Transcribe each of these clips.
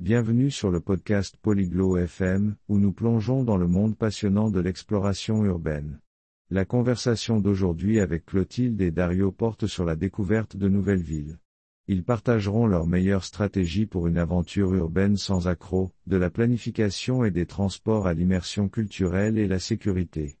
Bienvenue sur le podcast Polyglot FM, où nous plongeons dans le monde passionnant de l'exploration urbaine. La conversation d'aujourd'hui avec Clotilde et Dario porte sur la découverte de nouvelles villes. Ils partageront leurs meilleures stratégies pour une aventure urbaine sans accroc, de la planification et des transports à l'immersion culturelle et la sécurité.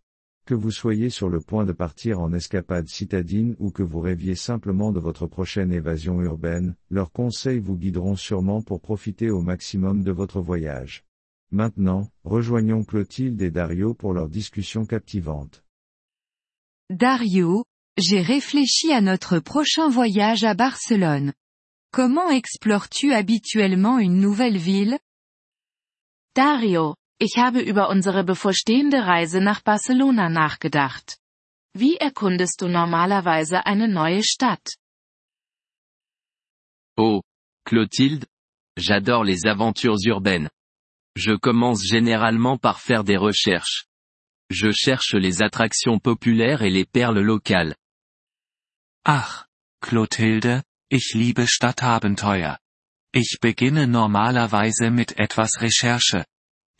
Que vous soyez sur le point de partir en escapade citadine ou que vous rêviez simplement de votre prochaine évasion urbaine, leurs conseils vous guideront sûrement pour profiter au maximum de votre voyage. Maintenant, rejoignons Clotilde et Dario pour leur discussion captivante. Dario, j'ai réfléchi à notre prochain voyage à Barcelone. Comment explores-tu habituellement une nouvelle ville? Dario, ich habe über unsere bevorstehende Reise nach Barcelona nachgedacht. Wie erkundest du normalerweise eine neue Stadt? Oh, Clotilde, j'adore les aventures urbaines. Je commence généralement par faire des recherches. Je cherche les attractions populaires et les perles locales. Ach, Clotilde, ich liebe Stadtabenteuer. Ich beginne normalerweise mit etwas Recherche.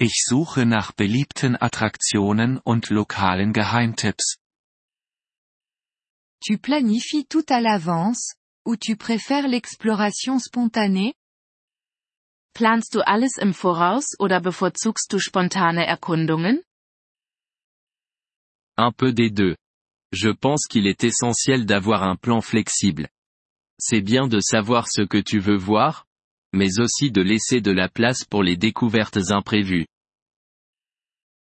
Ich suche nach beliebten Attraktionen und lokalen Geheimtipps. Tu planifies tout à l'avance, ou tu préfères l'exploration spontanée? Planst du alles im Voraus oder bevorzugst du spontane Erkundungen? Un peu des deux. Je pense qu'il est essentiel d'avoir un plan flexible. C'est bien de savoir ce que tu veux voir, mais aussi de laisser de la place pour les découvertes imprévues.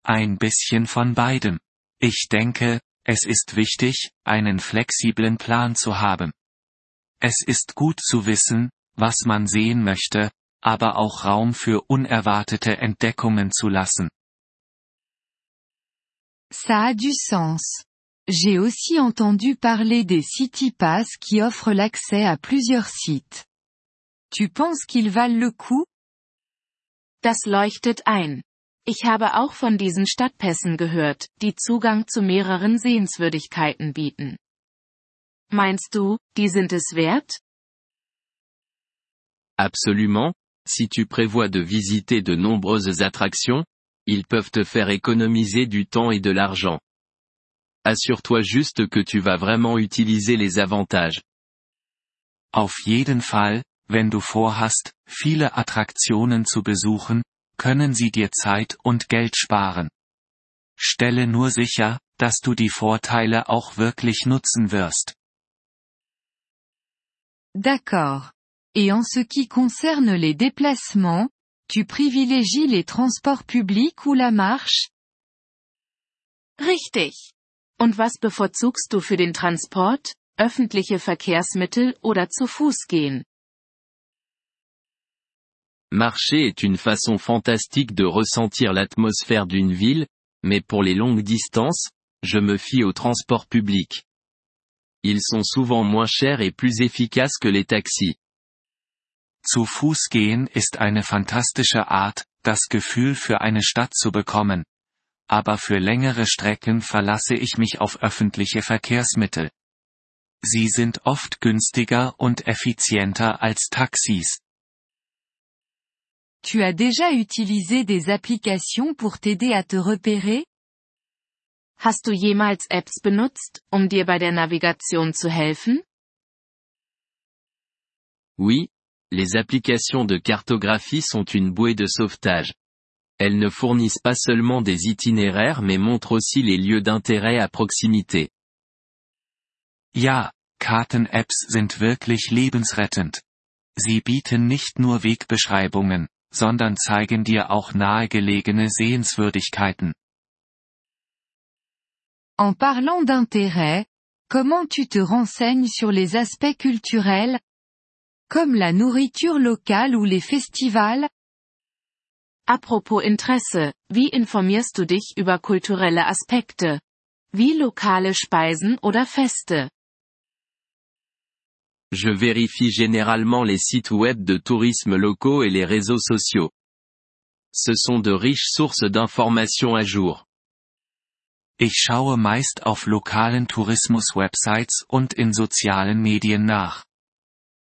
Ein bisschen von beidem. Ich denke, es ist wichtig, einen flexiblen Plan zu haben. Es ist gut zu wissen, was man sehen möchte, aber auch Raum für unerwartete Entdeckungen zu lassen. Ça a du sens. J'ai aussi entendu parler des City Pass qui offrent l'accès à plusieurs sites. Tu penses qu'ils valent le coup Das leuchtet ein. Ich habe auch von diesen Stadtpässen gehört, die Zugang zu mehreren Sehenswürdigkeiten bieten. Meinst du, die sind es wert? Absolument, si tu prévois de visiter de nombreuses attractions, ils peuvent te faire économiser du temps et de l'argent. Assure-toi juste que tu vas vraiment utiliser les avantages. Auf jeden Fall, wenn du vorhast, viele Attraktionen zu besuchen, können sie dir Zeit und Geld sparen. Stelle nur sicher, dass du die Vorteile auch wirklich nutzen wirst. D'accord. Et en ce qui concerne les déplacements, tu privilégies les transports publics ou la marche Richtig. Und was bevorzugst du für den Transport, öffentliche Verkehrsmittel oder zu Fuß gehen? Marcher est une façon fantastique de ressentir l'atmosphère d'une ville, mais pour les longues distances, je me fie aux transports publics. Ils sont souvent moins chers et plus efficaces que les taxis. Zu Fuß gehen ist eine fantastische Art, das Gefühl für eine Stadt zu bekommen. Aber für längere Strecken verlasse ich mich auf öffentliche Verkehrsmittel. Sie sind oft günstiger und effizienter als Taxis. Tu as déjà utilisé des applications pour t'aider à te repérer? Hast du jemals Apps benutzt, um dir bei der Navigation zu helfen? Oui, les applications de cartographie sont une bouée de sauvetage. Elles ne fournissent pas seulement des itinéraires mais montrent aussi les lieux d'intérêt à proximité. Ja, Karten-Apps sind wirklich lebensrettend. Sie bieten nicht nur Wegbeschreibungen, sondern zeigen dir auch nahegelegene Sehenswürdigkeiten. En parlant d'intérêt, comment tu te renseignes sur les aspects culturels Comme la nourriture locale ou les festivals Apropos Interesse, wie informierst du dich über kulturelle Aspekte? Wie lokale Speisen oder Feste? Je vérifie généralement les sites web de tourisme locaux et les réseaux sociaux. Ce sont de riches sources d'informations à jour. Ich schaue meist auf lokalen Tourismus-Websites und in sozialen Medien nach.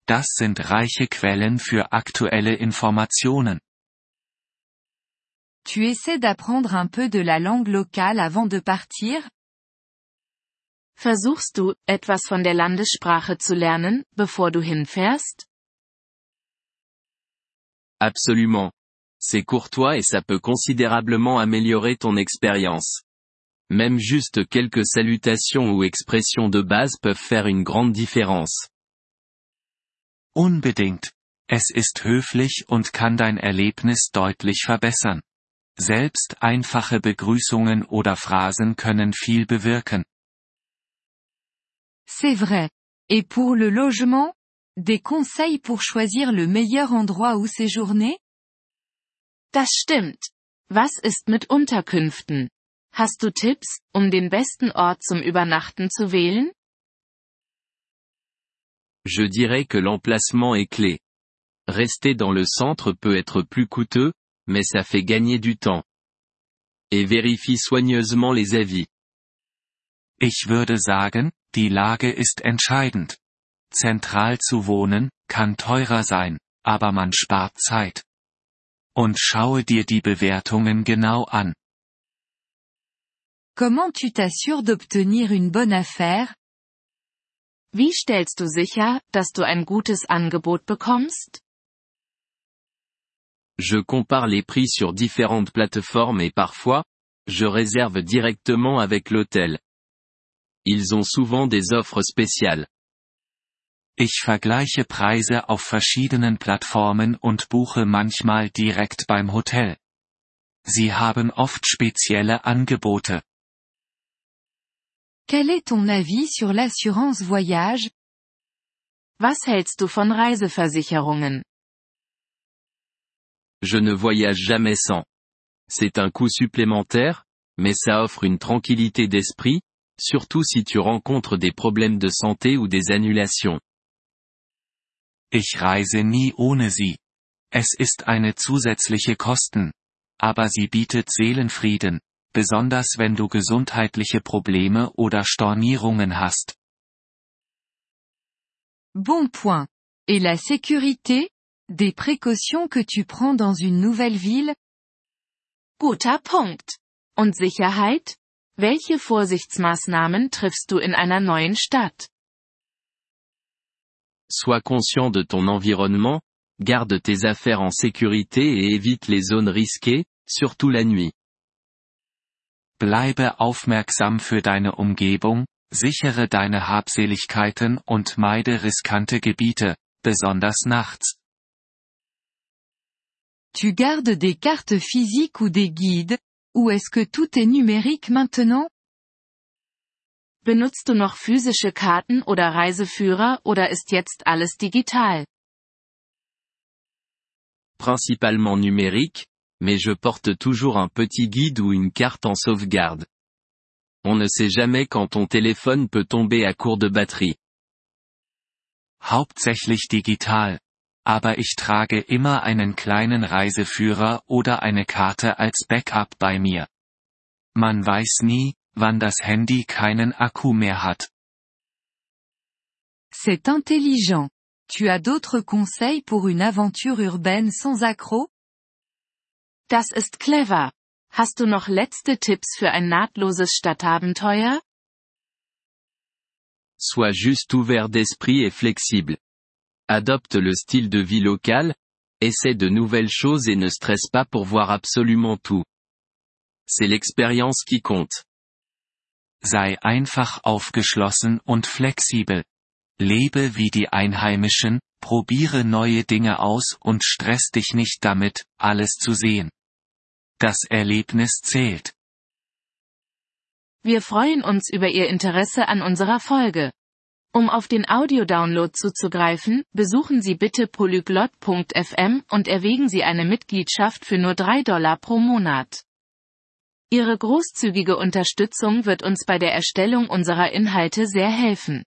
das sind reiche Quellen für aktuelle Informationen. Tu essaies d'apprendre un peu de la langue locale avant de partir? Versuchst du, etwas von der Landessprache zu lernen, bevor du hinfährst? Absolument. C'est courtois et ça peut considérablement améliorer ton expérience. Même juste quelques salutations ou expressions de base peuvent faire une grande différence. Unbedingt. Es ist höflich und kann dein Erlebnis deutlich verbessern. Selbst einfache Begrüßungen oder Phrasen können viel bewirken. C'est vrai. Et pour le logement? Des conseils pour choisir le meilleur endroit où séjourner? Das stimmt. Was ist mit Unterkünften? Hast du Tipps, um den besten Ort zum Übernachten zu wählen? Je dirais que l'emplacement est clé. Rester dans le centre peut être plus coûteux, mais ça fait gagner du temps. Et vérifie soigneusement les avis. Ich würde sagen, die Lage ist entscheidend. Zentral zu wohnen, kann teurer sein, aber man spart Zeit. Und schaue dir die Bewertungen genau an. Comment tu t'assures d'obtenir une bonne affaire? Wie stellst du sicher, dass du ein gutes Angebot bekommst? Je compare les prix sur différentes plateformes et parfois, je réserve directement avec l'hôtel. Ils ont souvent des offres spéciales. Ich vergleiche Preise auf verschiedenen Plattformen und buche manchmal direkt beim Hotel. Sie haben oft spezielle Angebote. Quel est ton avis sur l'assurance voyage? Was hältst du von Reiseversicherungen? Je ne voyage jamais sans. C'est un coût supplémentaire, mais ça offre une tranquillité d'esprit, surtout si tu rencontres des problèmes de santé ou des annulations. Ich reise nie ohne sie. Es ist eine zusätzliche Kosten. Aber sie bietet Seelenfrieden, besonders wenn du gesundheitliche Probleme oder Stornierungen hast. Bon point. Et la sécurité? Des précautions que tu prends dans une nouvelle ville? Guter Punkt. Und Sicherheit? Welche Vorsichtsmaßnahmen triffst du in einer neuen Stadt? Sois conscient de ton environnement, garde tes affaires en sécurité et évite les zones risquées, surtout la nuit. Bleibe aufmerksam für deine Umgebung, sichere deine Habseligkeiten und meide riskante Gebiete, besonders nachts. Tu gardes des cartes physiques ou des guides, ou est-ce que tout est numérique maintenant? Benutzt du noch physische Karten oder Reiseführer oder ist jetzt alles digital? Principalement numérique, mais je porte toujours un petit guide ou une carte en sauvegarde. On ne sait jamais quand ton téléphone peut tomber à court de batterie. Hauptsächlich digital. Aber ich trage immer einen kleinen Reiseführer oder eine Karte als Backup bei mir. Man weiß nie, wann das Handy keinen Akku mehr hat. C'est intelligent. Tu as d'autres conseils pour une aventure urbaine sans accroc? Das ist clever. Hast du noch letzte Tipps für ein nahtloses Stadtabenteuer? Sois juste ouvert d'esprit et flexible. Adopte le style de vie local, essaie de nouvelles choses et ne stresse pas pour voir absolument tout. C'est l'expérience qui compte. Sei einfach aufgeschlossen und flexibel. Lebe wie die Einheimischen, probiere neue Dinge aus und stress dich nicht damit, alles zu sehen. Das Erlebnis zählt. Wir freuen uns über Ihr Interesse an unserer Folge. Um auf den Audiodownload zuzugreifen, besuchen Sie bitte polyglot.fm und erwägen Sie eine Mitgliedschaft für nur 3 Dollar pro Monat. Ihre großzügige Unterstützung wird uns bei der Erstellung unserer Inhalte sehr helfen.